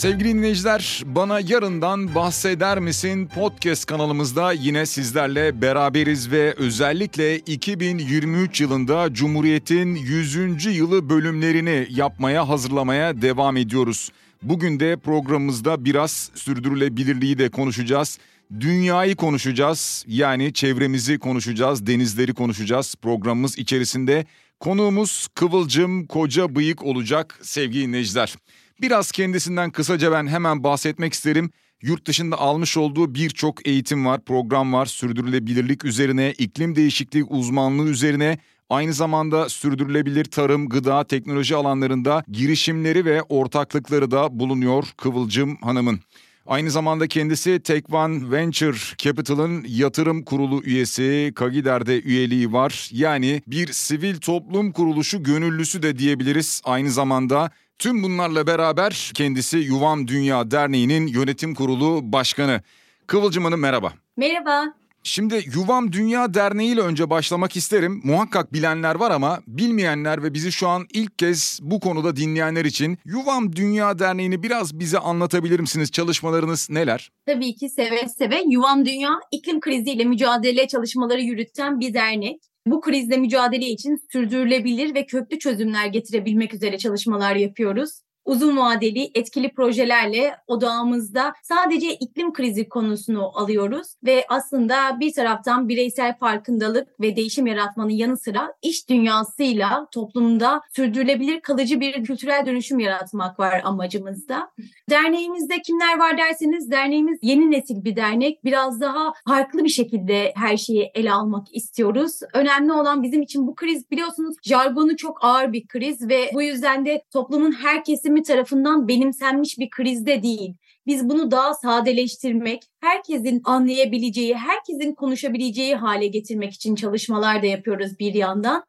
Sevgili dinleyiciler, bana yarından bahseder misin podcast kanalımızda yine sizlerle beraberiz ve özellikle 2023 yılında Cumhuriyet'in 100. yılı bölümlerini yapmaya hazırlamaya devam ediyoruz. Bugün de programımızda biraz sürdürülebilirliği de konuşacağız. Dünyayı konuşacağız. Yani çevremizi konuşacağız, denizleri konuşacağız. Programımız içerisinde konuğumuz Kıvılcım Koca Bıyık olacak sevgili dinleyiciler. Biraz kendisinden kısaca ben hemen bahsetmek isterim. Yurt dışında almış olduğu birçok eğitim var, program var. Sürdürülebilirlik üzerine, iklim değişikliği uzmanlığı üzerine, aynı zamanda sürdürülebilir tarım, gıda, teknoloji alanlarında girişimleri ve ortaklıkları da bulunuyor Kıvılcım Hanım'ın. Aynı zamanda kendisi Tekvan Venture Capital'ın yatırım kurulu üyesi, Kagider'de üyeliği var. Yani bir sivil toplum kuruluşu gönüllüsü de diyebiliriz. Aynı zamanda Tüm bunlarla beraber kendisi Yuvam Dünya Derneği'nin yönetim kurulu başkanı. Kıvılcım Hanım merhaba. Merhaba. Şimdi Yuvam Dünya Derneği ile önce başlamak isterim. Muhakkak bilenler var ama bilmeyenler ve bizi şu an ilk kez bu konuda dinleyenler için Yuvam Dünya Derneği'ni biraz bize anlatabilir misiniz? Çalışmalarınız neler? Tabii ki seve seve. Yuvam Dünya iklim kriziyle mücadele çalışmaları yürüten bir dernek bu krizle mücadele için sürdürülebilir ve köklü çözümler getirebilmek üzere çalışmalar yapıyoruz uzun vadeli etkili projelerle odağımızda sadece iklim krizi konusunu alıyoruz ve aslında bir taraftan bireysel farkındalık ve değişim yaratmanın yanı sıra iş dünyasıyla toplumda sürdürülebilir kalıcı bir kültürel dönüşüm yaratmak var amacımızda. Derneğimizde kimler var derseniz derneğimiz yeni nesil bir dernek. Biraz daha farklı bir şekilde her şeyi ele almak istiyoruz. Önemli olan bizim için bu kriz biliyorsunuz jargonu çok ağır bir kriz ve bu yüzden de toplumun her kesimi yönetimi tarafından benimsenmiş bir krizde değil. Biz bunu daha sadeleştirmek, herkesin anlayabileceği, herkesin konuşabileceği hale getirmek için çalışmalar da yapıyoruz bir yandan.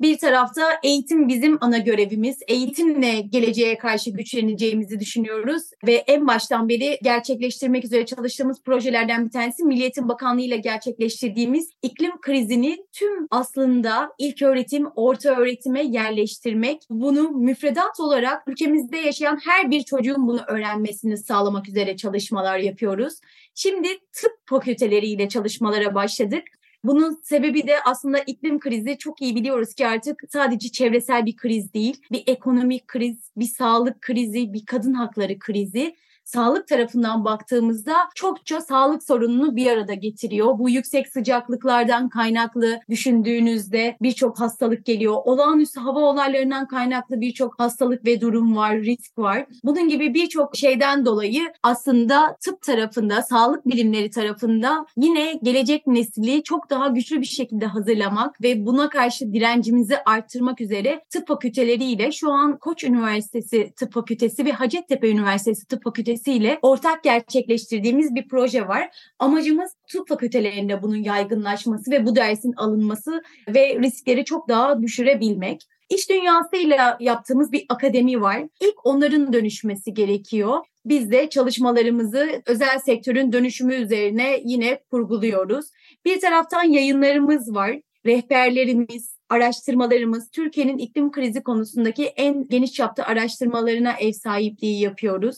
Bir tarafta eğitim bizim ana görevimiz. Eğitimle geleceğe karşı güçleneceğimizi düşünüyoruz ve en baştan beri gerçekleştirmek üzere çalıştığımız projelerden bir tanesi Milliyetin Bakanlığı ile gerçekleştirdiğimiz iklim krizini tüm aslında ilk öğretim, orta öğretime yerleştirmek. Bunu müfredat olarak ülkemizde yaşayan her bir çocuğun bunu öğrenmesini sağlamak üzere çalışmalar yapıyoruz. Şimdi tıp fakülteleriyle çalışmalara başladık. Bunun sebebi de aslında iklim krizi. Çok iyi biliyoruz ki artık sadece çevresel bir kriz değil, bir ekonomik kriz, bir sağlık krizi, bir kadın hakları krizi sağlık tarafından baktığımızda çokça sağlık sorununu bir arada getiriyor. Bu yüksek sıcaklıklardan kaynaklı düşündüğünüzde birçok hastalık geliyor. Olağanüstü hava olaylarından kaynaklı birçok hastalık ve durum var, risk var. Bunun gibi birçok şeyden dolayı aslında tıp tarafında, sağlık bilimleri tarafında yine gelecek nesli çok daha güçlü bir şekilde hazırlamak ve buna karşı direncimizi arttırmak üzere tıp fakülteleriyle şu an Koç Üniversitesi Tıp Fakültesi ve Hacettepe Üniversitesi Tıp Fakültesi Fakültesiyle ortak gerçekleştirdiğimiz bir proje var. Amacımız tıp fakültelerinde bunun yaygınlaşması ve bu dersin alınması ve riskleri çok daha düşürebilmek. İş dünyasıyla yaptığımız bir akademi var. İlk onların dönüşmesi gerekiyor. Biz de çalışmalarımızı özel sektörün dönüşümü üzerine yine kurguluyoruz. Bir taraftan yayınlarımız var. Rehberlerimiz, araştırmalarımız, Türkiye'nin iklim krizi konusundaki en geniş çapta araştırmalarına ev sahipliği yapıyoruz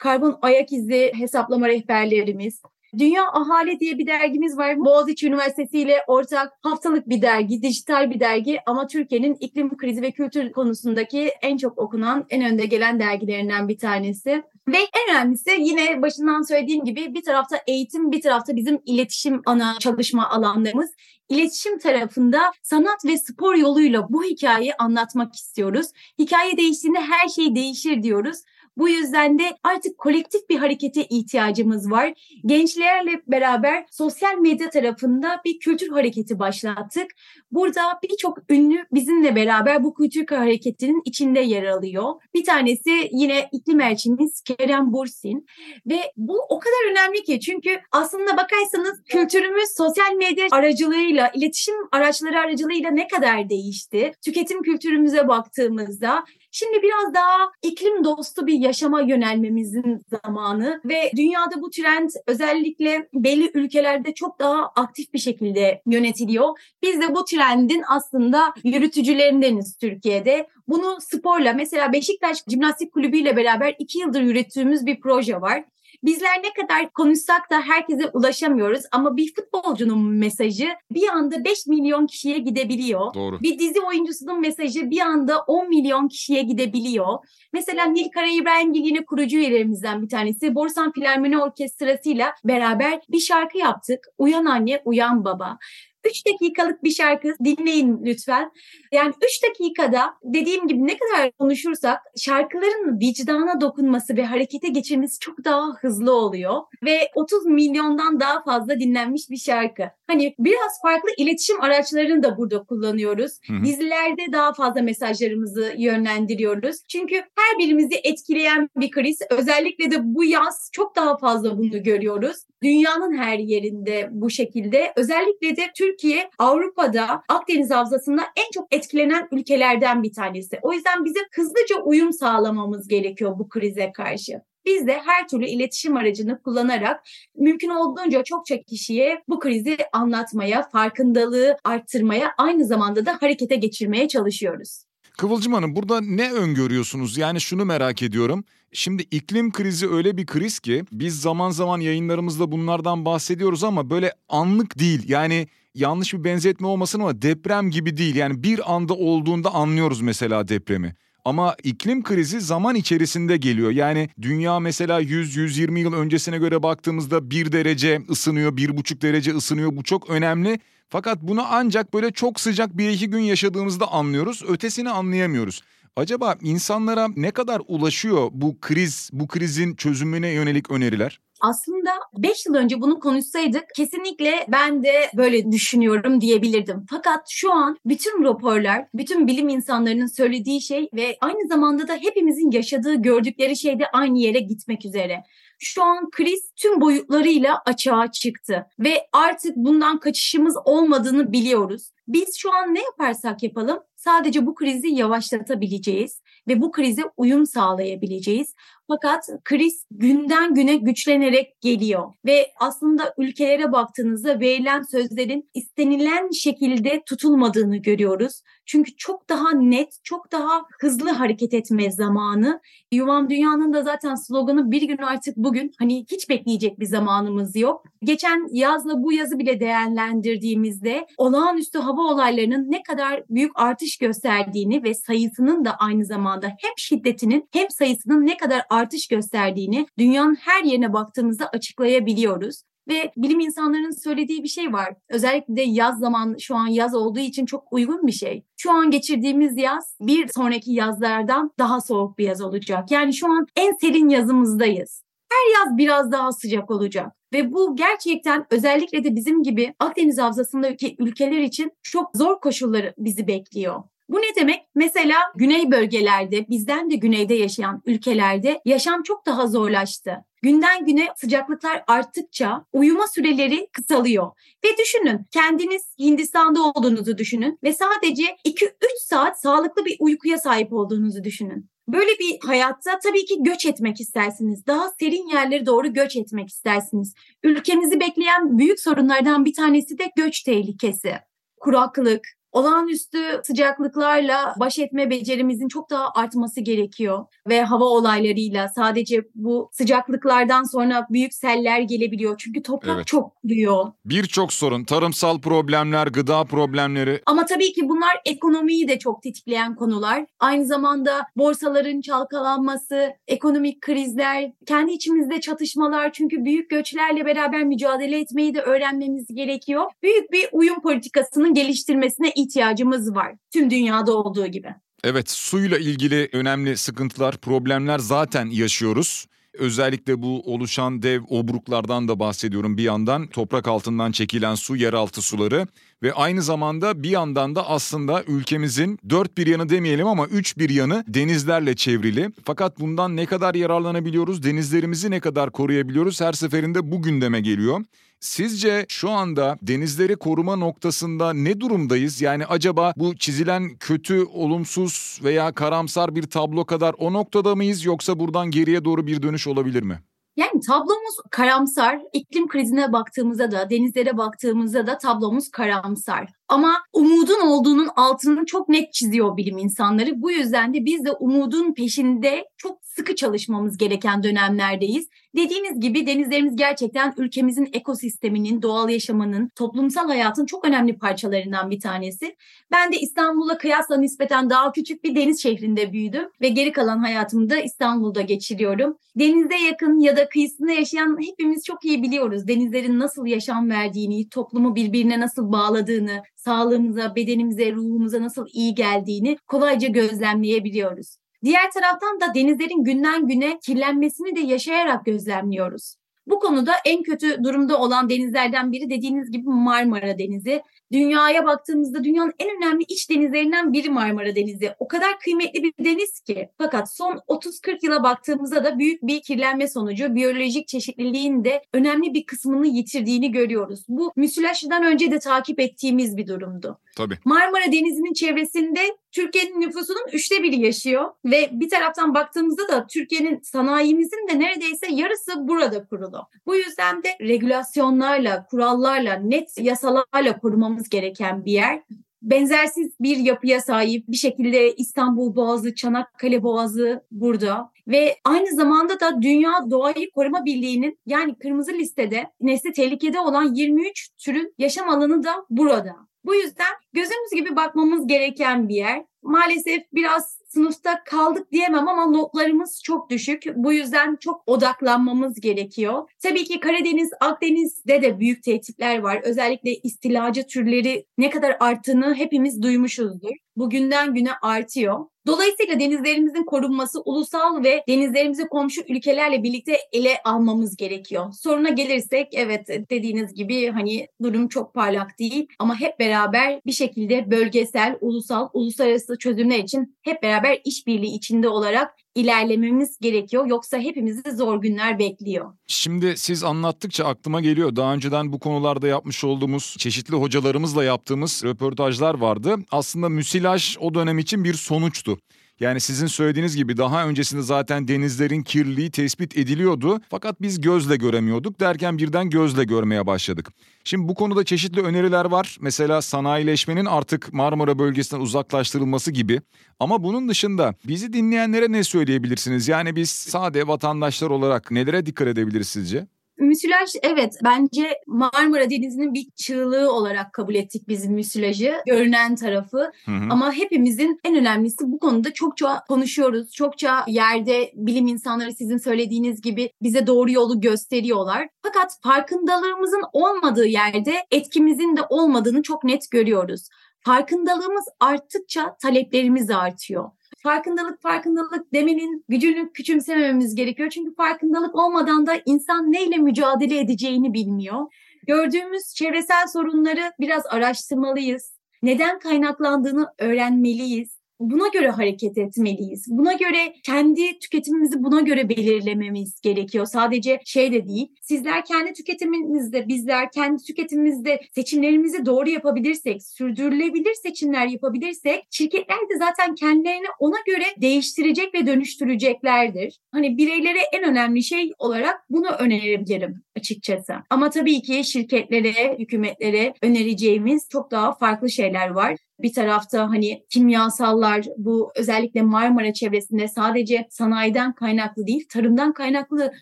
karbon ayak izi hesaplama rehberlerimiz, Dünya Ahali diye bir dergimiz var. Boğaziçi Üniversitesi ile ortak haftalık bir dergi, dijital bir dergi ama Türkiye'nin iklim krizi ve kültür konusundaki en çok okunan, en önde gelen dergilerinden bir tanesi. Ve en önemlisi yine başından söylediğim gibi bir tarafta eğitim, bir tarafta bizim iletişim ana çalışma alanlarımız. İletişim tarafında sanat ve spor yoluyla bu hikayeyi anlatmak istiyoruz. Hikaye değiştiğinde her şey değişir diyoruz. Bu yüzden de artık kolektif bir harekete ihtiyacımız var. Gençlerle beraber sosyal medya tarafında bir kültür hareketi başlattık. Burada birçok ünlü bizimle beraber bu kültür hareketinin içinde yer alıyor. Bir tanesi yine iklim elçimiz Kerem Bursin ve bu o kadar önemli ki çünkü aslında bakarsanız kültürümüz sosyal medya aracılığıyla, iletişim araçları aracılığıyla ne kadar değişti? Tüketim kültürümüze baktığımızda Şimdi biraz daha iklim dostu bir yaşama yönelmemizin zamanı ve dünyada bu trend özellikle belli ülkelerde çok daha aktif bir şekilde yönetiliyor. Biz de bu trendin aslında yürütücülerindeniz Türkiye'de. Bunu sporla mesela Beşiktaş Cimnastik Kulübü ile beraber iki yıldır yürüttüğümüz bir proje var. Bizler ne kadar konuşsak da herkese ulaşamıyoruz ama bir futbolcunun mesajı bir anda 5 milyon kişiye gidebiliyor. Doğru. Bir dizi oyuncusunun mesajı bir anda 10 milyon kişiye gidebiliyor. Mesela Nilkara İbrahimgil yine kurucu üyelerimizden bir tanesi. Borsan Filarmoni Orkestrası'yla beraber bir şarkı yaptık. Uyan anne, uyan baba. 3 dakikalık bir şarkı dinleyin lütfen. Yani 3 dakikada dediğim gibi ne kadar konuşursak şarkıların vicdana dokunması ve harekete geçirmesi çok daha hızlı oluyor. Ve 30 milyondan daha fazla dinlenmiş bir şarkı. Hani biraz farklı iletişim araçlarını da burada kullanıyoruz. Hı hı. Dizilerde daha fazla mesajlarımızı yönlendiriyoruz. Çünkü her birimizi etkileyen bir kriz. Özellikle de bu yaz çok daha fazla bunu görüyoruz. Dünyanın her yerinde bu şekilde. Özellikle de Türkiye Avrupa'da Akdeniz Havzası'nda en çok etkilenen ülkelerden bir tanesi. O yüzden bizim hızlıca uyum sağlamamız gerekiyor bu krize karşı. Biz de her türlü iletişim aracını kullanarak mümkün olduğunca çokça kişiye bu krizi anlatmaya, farkındalığı arttırmaya, aynı zamanda da harekete geçirmeye çalışıyoruz. Kıvılcım Hanım burada ne öngörüyorsunuz? Yani şunu merak ediyorum. Şimdi iklim krizi öyle bir kriz ki biz zaman zaman yayınlarımızda bunlardan bahsediyoruz ama böyle anlık değil. Yani yanlış bir benzetme olmasın ama deprem gibi değil. Yani bir anda olduğunda anlıyoruz mesela depremi. Ama iklim krizi zaman içerisinde geliyor. Yani dünya mesela 100-120 yıl öncesine göre baktığımızda 1 derece ısınıyor, 1,5 derece ısınıyor. Bu çok önemli. Fakat bunu ancak böyle çok sıcak bir iki gün yaşadığımızda anlıyoruz. Ötesini anlayamıyoruz. Acaba insanlara ne kadar ulaşıyor bu kriz, bu krizin çözümüne yönelik öneriler? Aslında 5 yıl önce bunu konuşsaydık kesinlikle ben de böyle düşünüyorum diyebilirdim. Fakat şu an bütün raporlar, bütün bilim insanlarının söylediği şey ve aynı zamanda da hepimizin yaşadığı, gördükleri şey de aynı yere gitmek üzere. Şu an kriz tüm boyutlarıyla açığa çıktı ve artık bundan kaçışımız olmadığını biliyoruz. Biz şu an ne yaparsak yapalım sadece bu krizi yavaşlatabileceğiz ve bu krize uyum sağlayabileceğiz. Fakat kriz günden güne güçlenerek geliyor ve aslında ülkelere baktığınızda verilen sözlerin istenilen şekilde tutulmadığını görüyoruz. Çünkü çok daha net, çok daha hızlı hareket etme zamanı. Yuvam Dünya'nın da zaten sloganı bir gün artık bugün hani hiç bekleyecek bir zamanımız yok. Geçen yazla bu yazı bile değerlendirdiğimizde olağanüstü hava olaylarının ne kadar büyük artış gösterdiğini ve sayısının da aynı zamanda hem şiddetinin hem sayısının ne kadar artış gösterdiğini dünyanın her yerine baktığımızda açıklayabiliyoruz. Ve bilim insanlarının söylediği bir şey var. Özellikle de yaz zaman şu an yaz olduğu için çok uygun bir şey. Şu an geçirdiğimiz yaz bir sonraki yazlardan daha soğuk bir yaz olacak. Yani şu an en serin yazımızdayız. Her yaz biraz daha sıcak olacak. Ve bu gerçekten özellikle de bizim gibi Akdeniz Havzası'ndaki ülkeler için çok zor koşulları bizi bekliyor. Bu ne demek? Mesela güney bölgelerde, bizden de güneyde yaşayan ülkelerde yaşam çok daha zorlaştı. Günden güne sıcaklıklar arttıkça uyuma süreleri kısalıyor. Ve düşünün kendiniz Hindistan'da olduğunuzu düşünün ve sadece 2-3 saat sağlıklı bir uykuya sahip olduğunuzu düşünün. Böyle bir hayatta tabii ki göç etmek istersiniz. Daha serin yerlere doğru göç etmek istersiniz. Ülkenizi bekleyen büyük sorunlardan bir tanesi de göç tehlikesi. Kuraklık, olağanüstü sıcaklıklarla baş etme becerimizin çok daha artması gerekiyor. Ve hava olaylarıyla sadece bu sıcaklıklardan sonra büyük seller gelebiliyor. Çünkü toprak Evet. çok kuruyor. Birçok sorun, tarımsal problemler, gıda problemleri. Ama tabii ki bunlar ekonomiyi de çok tetikleyen konular. Aynı zamanda borsaların çalkalanması, ekonomik krizler, kendi içimizde çatışmalar çünkü büyük göçlerle beraber mücadele etmeyi de öğrenmemiz gerekiyor. Büyük bir uyum politikasının geliştirmesine ihtiyacımız var. Tüm dünyada olduğu gibi. Evet, suyla ilgili önemli sıkıntılar, problemler zaten yaşıyoruz. Özellikle bu oluşan dev obruklardan da bahsediyorum bir yandan. Toprak altından çekilen su, yeraltı suları ve aynı zamanda bir yandan da aslında ülkemizin dört bir yanı demeyelim ama üç bir yanı denizlerle çevrili. Fakat bundan ne kadar yararlanabiliyoruz, denizlerimizi ne kadar koruyabiliyoruz her seferinde bu gündeme geliyor. Sizce şu anda denizleri koruma noktasında ne durumdayız? Yani acaba bu çizilen kötü, olumsuz veya karamsar bir tablo kadar o noktada mıyız yoksa buradan geriye doğru bir dönüş olabilir mi? Yani tablomuz karamsar. İklim krizine baktığımızda da, denizlere baktığımızda da tablomuz karamsar. Ama umudun olduğunun altını çok net çiziyor bilim insanları. Bu yüzden de biz de umudun peşinde çok sıkı çalışmamız gereken dönemlerdeyiz. Dediğiniz gibi denizlerimiz gerçekten ülkemizin ekosisteminin, doğal yaşamının, toplumsal hayatın çok önemli parçalarından bir tanesi. Ben de İstanbul'a kıyasla nispeten daha küçük bir deniz şehrinde büyüdüm ve geri kalan hayatımı da İstanbul'da geçiriyorum. Denize yakın ya da kıyısında yaşayan hepimiz çok iyi biliyoruz. Denizlerin nasıl yaşam verdiğini, toplumu birbirine nasıl bağladığını, sağlığımıza, bedenimize, ruhumuza nasıl iyi geldiğini kolayca gözlemleyebiliyoruz. Diğer taraftan da denizlerin günden güne kirlenmesini de yaşayarak gözlemliyoruz. Bu konuda en kötü durumda olan denizlerden biri dediğiniz gibi Marmara Denizi. Dünyaya baktığımızda dünyanın en önemli iç denizlerinden biri Marmara Denizi. O kadar kıymetli bir deniz ki. Fakat son 30-40 yıla baktığımızda da büyük bir kirlenme sonucu biyolojik çeşitliliğin de önemli bir kısmını yitirdiğini görüyoruz. Bu müsilajdan önce de takip ettiğimiz bir durumdu. Tabii. Marmara Denizi'nin çevresinde Türkiye'nin nüfusunun üçte biri yaşıyor ve bir taraftan baktığımızda da Türkiye'nin sanayimizin de neredeyse yarısı burada kurulu. Bu yüzden de regülasyonlarla, kurallarla, net yasalarla korumamız gereken bir yer benzersiz bir yapıya sahip bir şekilde İstanbul Boğazı, Çanakkale Boğazı burada ve aynı zamanda da Dünya Doğayı Koruma Birliği'nin yani kırmızı listede nesli tehlikede olan 23 türün yaşam alanı da burada. Bu yüzden gözümüz gibi bakmamız gereken bir yer. Maalesef biraz sınıfta kaldık diyemem ama notlarımız çok düşük. Bu yüzden çok odaklanmamız gerekiyor. Tabii ki Karadeniz, Akdeniz'de de büyük tehditler var. Özellikle istilacı türleri ne kadar arttığını hepimiz duymuşuzdur. Bugünden güne artıyor. Dolayısıyla denizlerimizin korunması ulusal ve denizlerimizi komşu ülkelerle birlikte ele almamız gerekiyor. Soruna gelirsek evet dediğiniz gibi hani durum çok parlak değil ama hep beraber bir şekilde bölgesel, ulusal, uluslararası çözümler için hep beraber işbirliği içinde olarak ilerlememiz gerekiyor. Yoksa hepimizi zor günler bekliyor. Şimdi siz anlattıkça aklıma geliyor. Daha önceden bu konularda yapmış olduğumuz çeşitli hocalarımızla yaptığımız röportajlar vardı. Aslında müsilaj o dönem için bir sonuçtu. Yani sizin söylediğiniz gibi daha öncesinde zaten denizlerin kirliliği tespit ediliyordu. Fakat biz gözle göremiyorduk derken birden gözle görmeye başladık. Şimdi bu konuda çeşitli öneriler var. Mesela sanayileşmenin artık Marmara bölgesinden uzaklaştırılması gibi. Ama bunun dışında bizi dinleyenlere ne söyleyebilirsiniz? Yani biz sade vatandaşlar olarak nelere dikkat edebiliriz sizce? Müsilaj evet bence Marmara Denizi'nin bir çığlığı olarak kabul ettik biz müsilajı. Görünen tarafı. Hı hı. Ama hepimizin en önemlisi bu konuda çokça konuşuyoruz. Çokça yerde bilim insanları sizin söylediğiniz gibi bize doğru yolu gösteriyorlar. Fakat farkındalığımızın olmadığı yerde etkimizin de olmadığını çok net görüyoruz. Farkındalığımız arttıkça taleplerimiz artıyor farkındalık farkındalık demenin gücünü küçümsemememiz gerekiyor. Çünkü farkındalık olmadan da insan neyle mücadele edeceğini bilmiyor. Gördüğümüz çevresel sorunları biraz araştırmalıyız. Neden kaynaklandığını öğrenmeliyiz buna göre hareket etmeliyiz. Buna göre kendi tüketimimizi buna göre belirlememiz gerekiyor. Sadece şey de değil. Sizler kendi tüketiminizde, bizler kendi tüketimimizde seçimlerimizi doğru yapabilirsek, sürdürülebilir seçimler yapabilirsek şirketler de zaten kendilerini ona göre değiştirecek ve dönüştüreceklerdir. Hani bireylere en önemli şey olarak bunu önerebilirim açıkçası. Ama tabii ki şirketlere, hükümetlere önereceğimiz çok daha farklı şeyler var. Bir tarafta hani kimyasallar bu özellikle Marmara çevresinde sadece sanayiden kaynaklı değil, tarımdan kaynaklı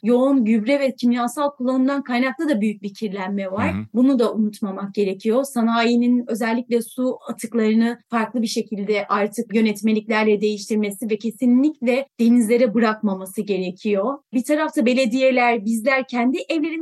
yoğun gübre ve kimyasal kullanımdan kaynaklı da büyük bir kirlenme var. Hı hı. Bunu da unutmamak gerekiyor. Sanayinin özellikle su atıklarını farklı bir şekilde artık yönetmeliklerle değiştirmesi ve kesinlikle denizlere bırakmaması gerekiyor. Bir tarafta belediyeler, bizler kendi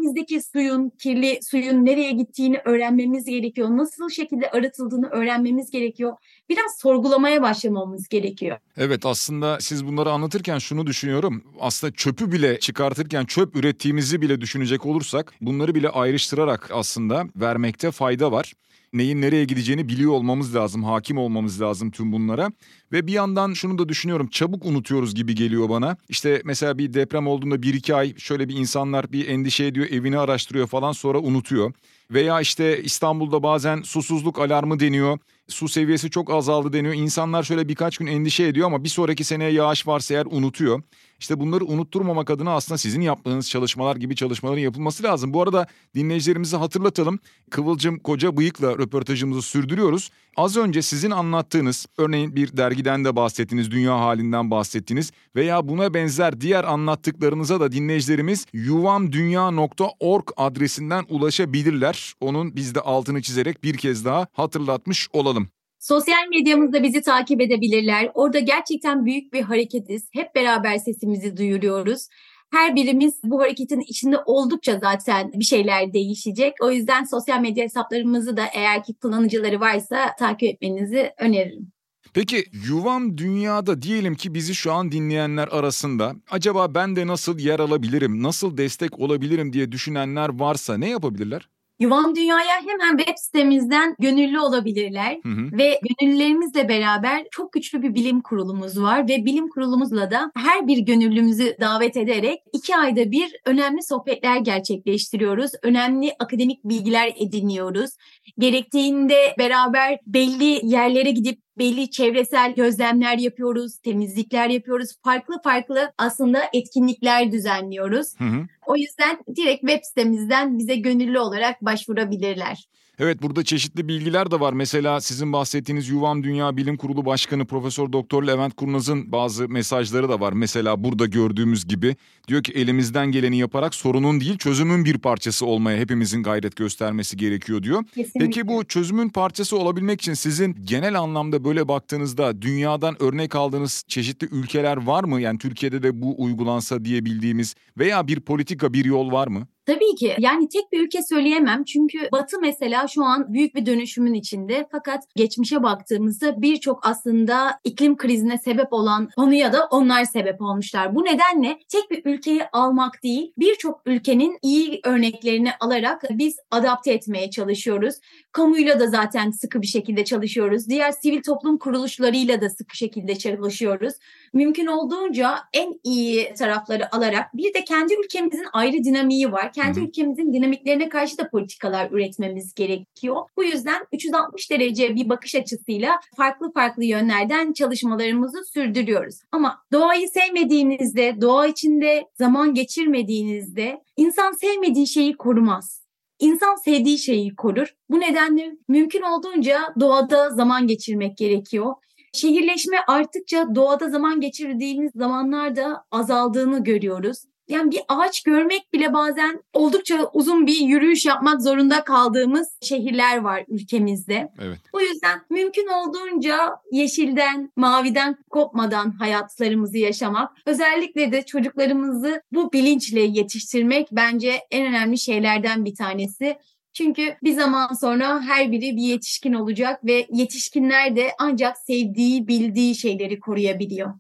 evlerimizdeki suyun, kirli suyun nereye gittiğini öğrenmemiz gerekiyor. Nasıl şekilde arıtıldığını öğrenmemiz gerekiyor. biraz sorgulamaya başlamamız gerekiyor. Evet aslında siz bunları anlatırken şunu düşünüyorum. Aslında çöpü bile çıkartırken çöp ürettiğimizi bile düşünecek olursak bunları bile ayrıştırarak aslında vermekte fayda var neyin nereye gideceğini biliyor olmamız lazım, hakim olmamız lazım tüm bunlara. Ve bir yandan şunu da düşünüyorum çabuk unutuyoruz gibi geliyor bana. İşte mesela bir deprem olduğunda bir iki ay şöyle bir insanlar bir endişe ediyor, evini araştırıyor falan sonra unutuyor. Veya işte İstanbul'da bazen susuzluk alarmı deniyor. Su seviyesi çok azaldı deniyor. İnsanlar şöyle birkaç gün endişe ediyor ama bir sonraki seneye yağış varsa eğer unutuyor. İşte bunları unutturmamak adına aslında sizin yaptığınız çalışmalar gibi çalışmaların yapılması lazım. Bu arada dinleyicilerimizi hatırlatalım. Kıvılcım Koca Bıyık'la röportajımızı sürdürüyoruz. Az önce sizin anlattığınız, örneğin bir dergiden de bahsettiniz, dünya halinden bahsettiniz veya buna benzer diğer anlattıklarınıza da dinleyicilerimiz yuvamdunya.org adresinden ulaşabilirler. Onun biz de altını çizerek bir kez daha hatırlatmış olalım. Sosyal medyamızda bizi takip edebilirler. Orada gerçekten büyük bir hareketiz. Hep beraber sesimizi duyuruyoruz. Her birimiz bu hareketin içinde oldukça zaten bir şeyler değişecek. O yüzden sosyal medya hesaplarımızı da eğer ki kullanıcıları varsa takip etmenizi öneririm. Peki yuvam dünyada diyelim ki bizi şu an dinleyenler arasında acaba ben de nasıl yer alabilirim, nasıl destek olabilirim diye düşünenler varsa ne yapabilirler? Yuvam Dünya'ya hemen web sitemizden gönüllü olabilirler hı hı. ve gönüllülerimizle beraber çok güçlü bir bilim kurulumuz var ve bilim kurulumuzla da her bir gönüllümüzü davet ederek iki ayda bir önemli sohbetler gerçekleştiriyoruz. Önemli akademik bilgiler ediniyoruz. Gerektiğinde beraber belli yerlere gidip belli çevresel gözlemler yapıyoruz, temizlikler yapıyoruz. Farklı farklı aslında etkinlikler düzenliyoruz. Hı hı. O yüzden direkt web sitemizden bize gönüllü olarak başvurabilirler. Evet burada çeşitli bilgiler de var. Mesela sizin bahsettiğiniz Yuvam Dünya Bilim Kurulu Başkanı Profesör Doktor Levent Kurnaz'ın bazı mesajları da var. Mesela burada gördüğümüz gibi diyor ki elimizden geleni yaparak sorunun değil çözümün bir parçası olmaya hepimizin gayret göstermesi gerekiyor diyor. Kesinlikle. Peki bu çözümün parçası olabilmek için sizin genel anlamda böyle baktığınızda dünyadan örnek aldığınız çeşitli ülkeler var mı? Yani Türkiye'de de bu uygulansa diyebildiğimiz veya bir politika bir yol var mı? Tabii ki. Yani tek bir ülke söyleyemem. Çünkü Batı mesela şu an büyük bir dönüşümün içinde. Fakat geçmişe baktığımızda birçok aslında iklim krizine sebep olan konuya da onlar sebep olmuşlar. Bu nedenle tek bir ülkeyi almak değil, birçok ülkenin iyi örneklerini alarak biz adapte etmeye çalışıyoruz. Kamuyla da zaten sıkı bir şekilde çalışıyoruz. Diğer sivil toplum kuruluşlarıyla da sıkı şekilde çalışıyoruz. Mümkün olduğunca en iyi tarafları alarak bir de kendi ülkemizin ayrı dinamiği var kendi Hı-hı. ülkemizin dinamiklerine karşı da politikalar üretmemiz gerekiyor. Bu yüzden 360 derece bir bakış açısıyla farklı farklı yönlerden çalışmalarımızı sürdürüyoruz. Ama doğayı sevmediğinizde, doğa içinde zaman geçirmediğinizde insan sevmediği şeyi korumaz. İnsan sevdiği şeyi korur. Bu nedenle mümkün olduğunca doğada zaman geçirmek gerekiyor. Şehirleşme arttıkça doğada zaman geçirdiğimiz zamanlarda azaldığını görüyoruz yani bir ağaç görmek bile bazen oldukça uzun bir yürüyüş yapmak zorunda kaldığımız şehirler var ülkemizde. Evet. Bu yüzden mümkün olduğunca yeşilden, maviden kopmadan hayatlarımızı yaşamak, özellikle de çocuklarımızı bu bilinçle yetiştirmek bence en önemli şeylerden bir tanesi. Çünkü bir zaman sonra her biri bir yetişkin olacak ve yetişkinler de ancak sevdiği, bildiği şeyleri koruyabiliyor.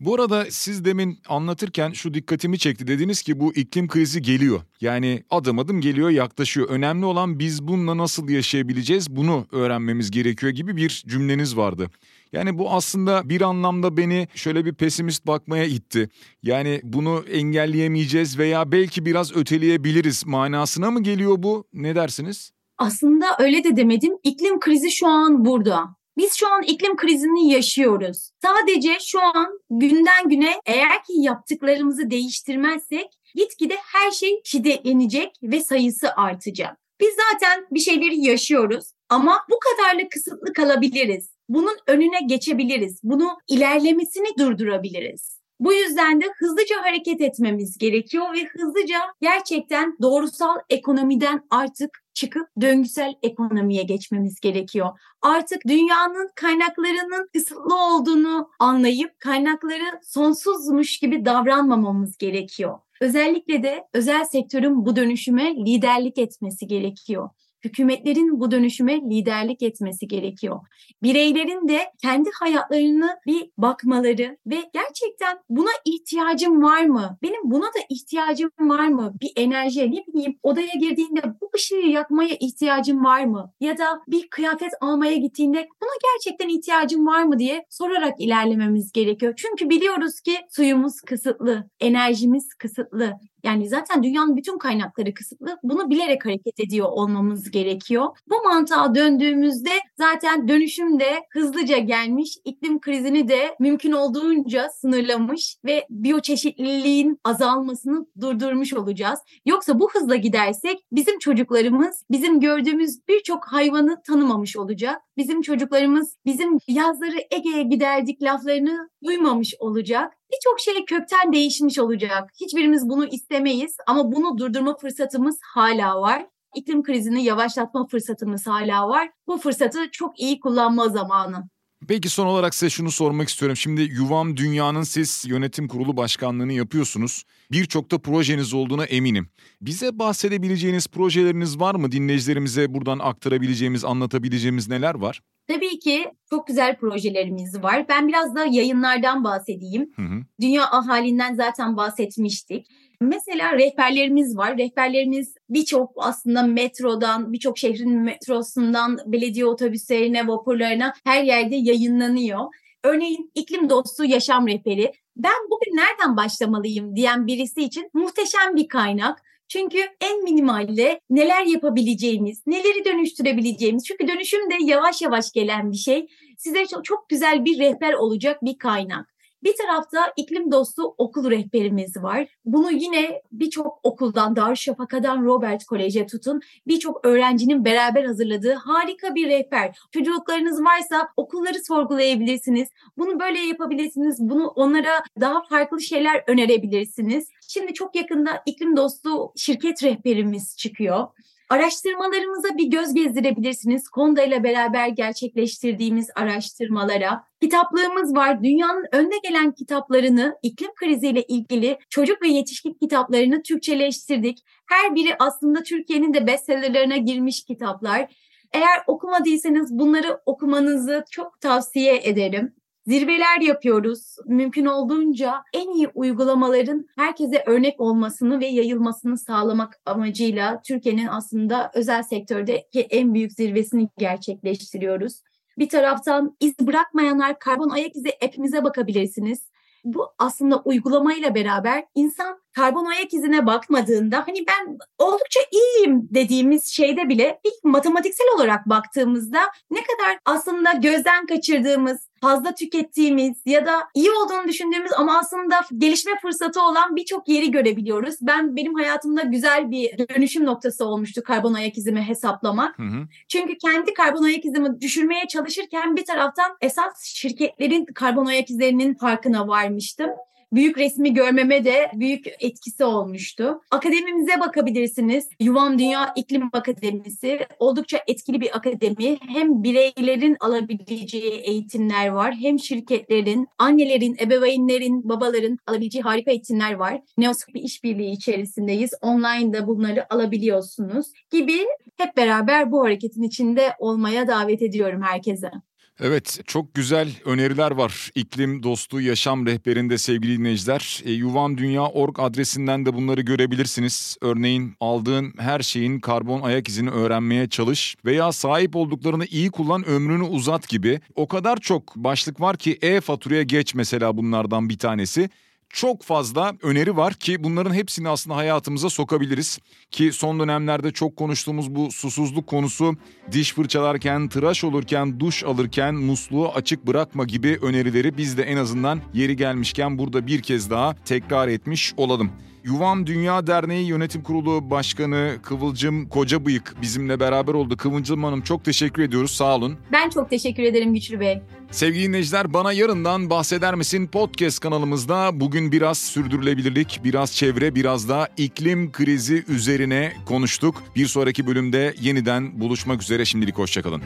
Bu arada siz demin anlatırken şu dikkatimi çekti. Dediniz ki bu iklim krizi geliyor. Yani adım adım geliyor, yaklaşıyor. Önemli olan biz bununla nasıl yaşayabileceğiz bunu öğrenmemiz gerekiyor gibi bir cümleniz vardı. Yani bu aslında bir anlamda beni şöyle bir pesimist bakmaya itti. Yani bunu engelleyemeyeceğiz veya belki biraz öteleyebiliriz manasına mı geliyor bu? Ne dersiniz? Aslında öyle de demedim. İklim krizi şu an burada. Biz şu an iklim krizini yaşıyoruz. Sadece şu an günden güne eğer ki yaptıklarımızı değiştirmezsek gitgide her şey şiddetlenecek ve sayısı artacak. Biz zaten bir şeyleri yaşıyoruz ama bu kadarla kısıtlı kalabiliriz. Bunun önüne geçebiliriz. Bunu ilerlemesini durdurabiliriz. Bu yüzden de hızlıca hareket etmemiz gerekiyor ve hızlıca gerçekten doğrusal ekonomiden artık çıkıp döngüsel ekonomiye geçmemiz gerekiyor. Artık dünyanın kaynaklarının kısıtlı olduğunu anlayıp kaynakları sonsuzmuş gibi davranmamamız gerekiyor. Özellikle de özel sektörün bu dönüşüme liderlik etmesi gerekiyor. Hükümetlerin bu dönüşüme liderlik etmesi gerekiyor. Bireylerin de kendi hayatlarını bir bakmaları ve gerçekten buna ihtiyacım var mı? Benim buna da ihtiyacım var mı? Bir enerjiye ne bileyim odaya girdiğinde bu ışığı yakmaya ihtiyacım var mı? Ya da bir kıyafet almaya gittiğinde buna gerçekten ihtiyacım var mı diye sorarak ilerlememiz gerekiyor. Çünkü biliyoruz ki suyumuz kısıtlı, enerjimiz kısıtlı. Yani zaten dünyanın bütün kaynakları kısıtlı. Bunu bilerek hareket ediyor olmamız gerekiyor. Bu mantığa döndüğümüzde zaten dönüşüm de hızlıca gelmiş. İklim krizini de mümkün olduğunca sınırlamış ve biyoçeşitliliğin azalmasını durdurmuş olacağız. Yoksa bu hızla gidersek bizim çocuklarımız bizim gördüğümüz birçok hayvanı tanımamış olacak. Bizim çocuklarımız bizim yazları Ege'ye giderdik laflarını duymamış olacak birçok şey kökten değişmiş olacak. Hiçbirimiz bunu istemeyiz ama bunu durdurma fırsatımız hala var. İklim krizini yavaşlatma fırsatımız hala var. Bu fırsatı çok iyi kullanma zamanı. Peki son olarak size şunu sormak istiyorum. Şimdi Yuvam Dünya'nın siz yönetim kurulu başkanlığını yapıyorsunuz. Birçok da projeniz olduğuna eminim. Bize bahsedebileceğiniz projeleriniz var mı? Dinleyicilerimize buradan aktarabileceğimiz, anlatabileceğimiz neler var? Tabii ki çok güzel projelerimiz var. Ben biraz da yayınlardan bahsedeyim. Hı hı. Dünya ahalinden zaten bahsetmiştik. Mesela rehberlerimiz var. Rehberlerimiz birçok aslında metrodan, birçok şehrin metrosundan belediye otobüslerine, vapurlarına her yerde yayınlanıyor. Örneğin iklim dostu yaşam rehberi. Ben bugün nereden başlamalıyım diyen birisi için muhteşem bir kaynak. Çünkü en minimalle neler yapabileceğimiz, neleri dönüştürebileceğimiz. Çünkü dönüşüm de yavaş yavaş gelen bir şey. Size çok, güzel bir rehber olacak bir kaynak. Bir tarafta iklim dostu okul rehberimiz var. Bunu yine birçok okuldan, Darüşşafaka'dan Robert Kolej'e tutun birçok öğrencinin beraber hazırladığı harika bir rehber. Çocukluklarınız varsa okulları sorgulayabilirsiniz. Bunu böyle yapabilirsiniz. Bunu onlara daha farklı şeyler önerebilirsiniz. Şimdi çok yakında iklim dostu şirket rehberimiz çıkıyor. Araştırmalarımıza bir göz gezdirebilirsiniz. Konda ile beraber gerçekleştirdiğimiz araştırmalara. Kitaplığımız var. Dünyanın önde gelen kitaplarını iklim kriziyle ilgili çocuk ve yetişkin kitaplarını Türkçeleştirdik. Her biri aslında Türkiye'nin de bestsellerlerine girmiş kitaplar. Eğer okumadıysanız bunları okumanızı çok tavsiye ederim. Zirveler yapıyoruz. Mümkün olduğunca en iyi uygulamaların herkese örnek olmasını ve yayılmasını sağlamak amacıyla Türkiye'nin aslında özel sektördeki en büyük zirvesini gerçekleştiriyoruz. Bir taraftan iz bırakmayanlar karbon ayak izi app'imize bakabilirsiniz. Bu aslında uygulamayla beraber insan karbon ayak izine bakmadığında hani ben oldukça iyiyim dediğimiz şeyde bile ilk matematiksel olarak baktığımızda ne kadar aslında gözden kaçırdığımız, fazla tükettiğimiz ya da iyi olduğunu düşündüğümüz ama aslında gelişme fırsatı olan birçok yeri görebiliyoruz. Ben benim hayatımda güzel bir dönüşüm noktası olmuştu karbon ayak izimi hesaplamak. Hı hı. Çünkü kendi karbon ayak izimi düşürmeye çalışırken bir taraftan esas şirketlerin karbon ayak izlerinin farkına varmıştım büyük resmi görmeme de büyük etkisi olmuştu. Akademimize bakabilirsiniz. Yuvam Dünya İklim Akademisi oldukça etkili bir akademi. Hem bireylerin alabileceği eğitimler var hem şirketlerin, annelerin, ebeveynlerin, babaların alabileceği harika eğitimler var. Neosik bir işbirliği içerisindeyiz. Online'da bunları alabiliyorsunuz gibi hep beraber bu hareketin içinde olmaya davet ediyorum herkese. Evet çok güzel öneriler var. İklim Dostu Yaşam Rehberinde sevgili dinleyiciler. E, yuvamdünya.org adresinden de bunları görebilirsiniz. Örneğin aldığın her şeyin karbon ayak izini öğrenmeye çalış veya sahip olduklarını iyi kullan ömrünü uzat gibi. O kadar çok başlık var ki e-faturaya geç mesela bunlardan bir tanesi çok fazla öneri var ki bunların hepsini aslında hayatımıza sokabiliriz. Ki son dönemlerde çok konuştuğumuz bu susuzluk konusu diş fırçalarken, tıraş olurken, duş alırken musluğu açık bırakma gibi önerileri biz de en azından yeri gelmişken burada bir kez daha tekrar etmiş olalım. Yuvam Dünya Derneği Yönetim Kurulu Başkanı Kıvılcım Kocabıyık bizimle beraber oldu. Kıvılcım Hanım çok teşekkür ediyoruz. Sağ olun. Ben çok teşekkür ederim Güçlü Bey. Sevgili dinleyiciler bana yarından bahseder misin podcast kanalımızda bugün biraz sürdürülebilirlik, biraz çevre, biraz da iklim krizi üzerine konuştuk. Bir sonraki bölümde yeniden buluşmak üzere şimdilik hoşçakalın.